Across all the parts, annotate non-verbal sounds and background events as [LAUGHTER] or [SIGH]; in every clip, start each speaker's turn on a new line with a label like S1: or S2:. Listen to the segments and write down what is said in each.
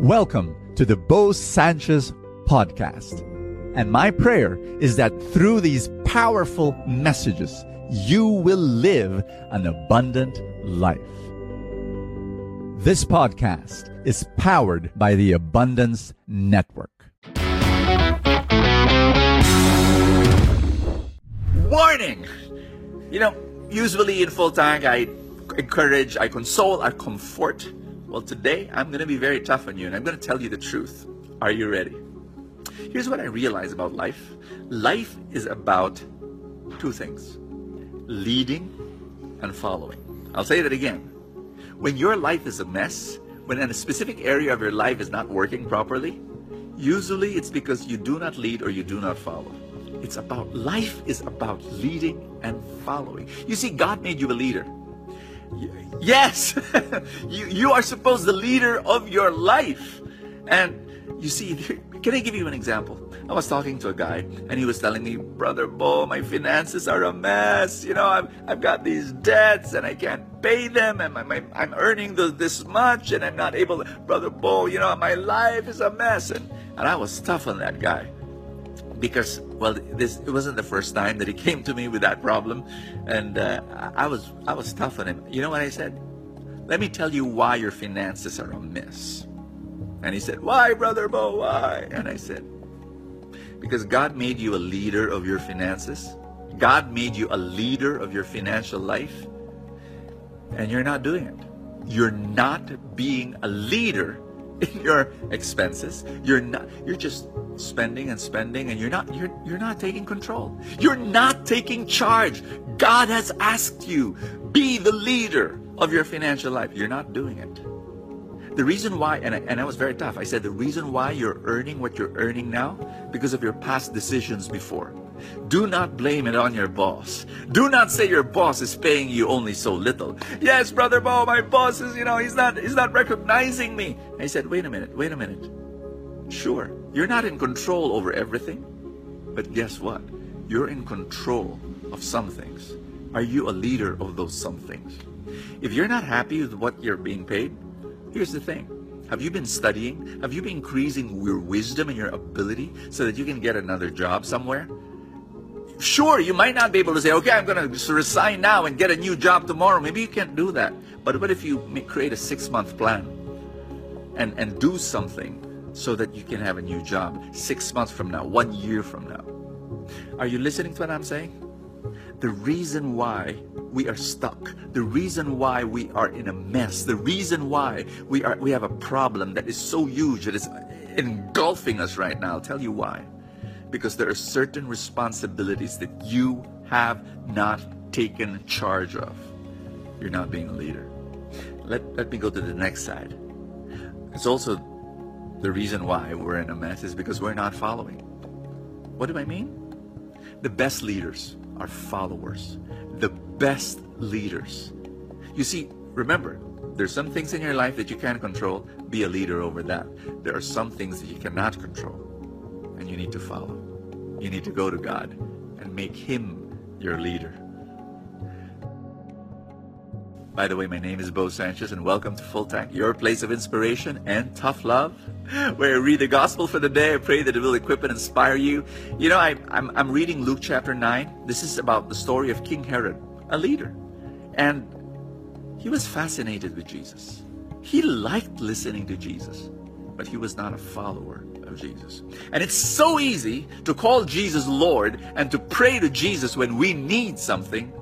S1: Welcome to the Bo Sanchez podcast. And my prayer is that through these powerful messages, you will live an abundant life. This podcast is powered by the Abundance Network.
S2: Warning! You know, usually in full tank, I encourage, I console, I comfort. Well, today I'm going to be very tough on you and I'm going to tell you the truth. Are you ready? Here's what I realize about life life is about two things leading and following. I'll say that again. When your life is a mess, when a specific area of your life is not working properly, usually it's because you do not lead or you do not follow. It's about life is about leading and following. You see, God made you a leader. Yes, [LAUGHS] you, you are supposed the leader of your life. And you see, [LAUGHS] can I give you an example? I was talking to a guy and he was telling me, Brother Bo, my finances are a mess. You know, I've, I've got these debts and I can't pay them and my, I'm earning the, this much and I'm not able to, Brother Bo, you know, my life is a mess. And, and I was tough on that guy because well this it wasn't the first time that he [LAUGHS] came to me with that problem. And uh, i was i was tough on him. You know what i said? Let me tell you why your finances are a mess and he said why brother bo why? And i said because god made you a leader of your finances. God made you a leader of your financial life. And you're not doing it. You're not being a leader [LAUGHS] your expenses. You're not you're just spending and spending and you're not you're you're not taking control. You're not taking charge. God has asked you be the leader of your financial life. You're not doing it. The reason why and I, and I was very tough. I said the reason why you're earning what you're earning now because of your past decisions before do not blame it on your boss. Do not say your boss is paying you only so little. Yes, brother Bo, my boss is, you know, he's not he's not recognizing me. I said, wait a minute, wait a minute. Sure, you're not in control over everything. But guess what? You're in control of some things. Are you a leader of those some things? If you're not happy with what you're being paid, here's the thing. Have you been studying? Have you been increasing your wisdom and your ability so that you can get another job somewhere? Sure, you might not be able to say, okay, I'm going to resign now and get a new job tomorrow. Maybe you can't do that. But what if you create a six month plan and, and do something so that you can have a new job six months from now, one year from now? Are you listening to what I'm saying? The reason why we are stuck, the reason why we are in a mess, the reason why we are we have a problem that is so huge that is uh, engulfing us right now. I'll tell you why because there are certain responsibilities that you have not taken charge of. You're not being a leader. Let, let me go to the next side. It's also the reason why we're in a mess is because we're not following. What do I mean? The best leaders are followers. The best leaders. You see, remember, there's some things in your life that you can't control. Be a leader over that. There are some things that you cannot control and you need to follow. You need to go to God and make Him your leader. By the way, my name is Bo Sanchez, and welcome to Full Tank, your place of inspiration and tough love, where I read the gospel for the day. I pray that it will equip and inspire you. You know, I, I'm, I'm reading Luke chapter 9. This is about the story of King Herod, a leader. And he was fascinated with Jesus. He liked listening to Jesus, but he was not a follower of Jesus. And it's so easy to call Jesus Lord and to pray to Jesus when we need something,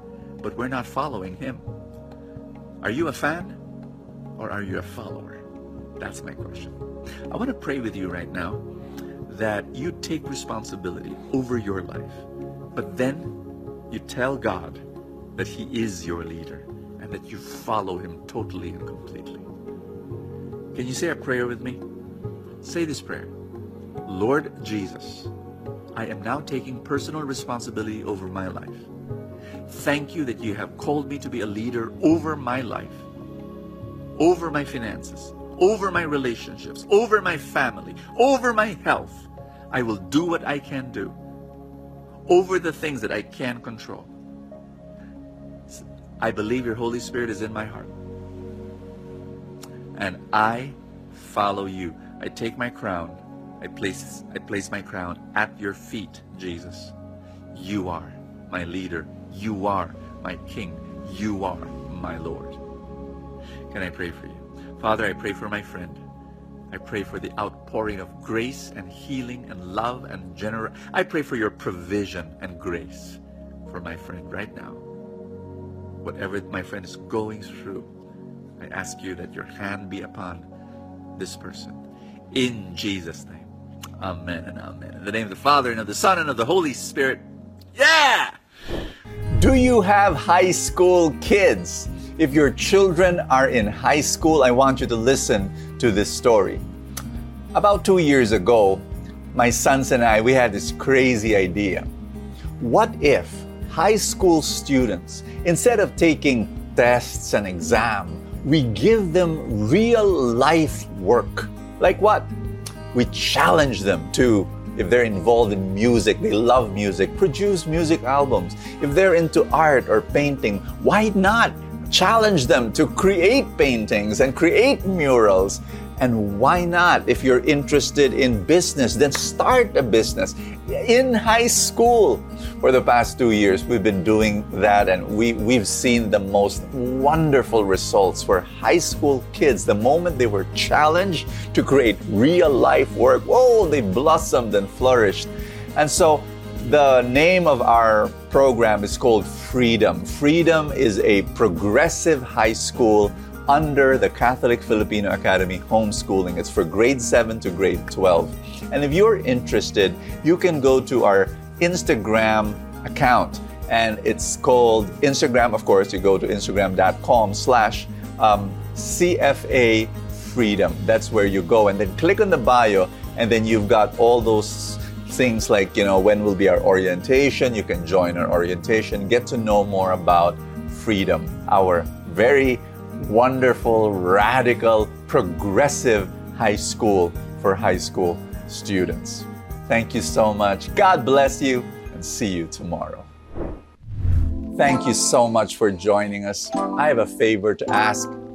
S2: but we're not following him. Are you a fan or are you a follower? That's my question. I want to pray with you right now that you take responsibility over your life, but then you tell God that He is your leader and that you follow Him totally and completely. Can you say a prayer with me? Say this prayer Lord Jesus, I am now taking personal responsibility over my life. Thank you that you have called me to be a leader over my life, over my finances, over my relationships, over my family, over my health. I will do what I can do over the things that I can control. I believe your Holy Spirit is in my heart. And I follow you. I take my crown. I place, I place my crown at your feet, Jesus. You are my leader. You are my king. You are my Lord. Can I pray for you? Father, I pray for my friend. I pray for the outpouring of grace and healing and love and generous. I pray for your provision and grace for my friend right now. Whatever my friend is going through, I ask you that your hand be upon this person. In Jesus' name. Amen and amen. In the name of the Father and of the Son and of the Holy Spirit. Yeah!
S1: Do you have high school kids? If your children are in high school, I want you to listen to this story. About two years ago, my sons and I, we had this crazy idea. What if high school students, instead of taking tests and exam, we give them real life work? Like what? We challenge them to if they're involved in music, they love music, produce music albums. If they're into art or painting, why not challenge them to create paintings and create murals? And why not? If you're interested in business, then start a business in high school. For the past two years, we've been doing that, and we, we've seen the most wonderful results for high school kids. The moment they were challenged to create real life work, whoa, they blossomed and flourished. And so, the name of our program is called Freedom. Freedom is a progressive high school under the Catholic Filipino Academy homeschooling. It's for grade 7 to grade 12. And if you're interested, you can go to our Instagram account and it's called Instagram, of course, you go to instagram.com slash um, CFA Freedom. That's where you go. And then click on the bio, and then you've got all those things like, you know, when will be our orientation? You can join our orientation, get to know more about freedom, our very wonderful, radical, progressive high school for high school students. Thank you so much. God bless you and see you tomorrow. Thank you so much for joining us. I have a favor to ask.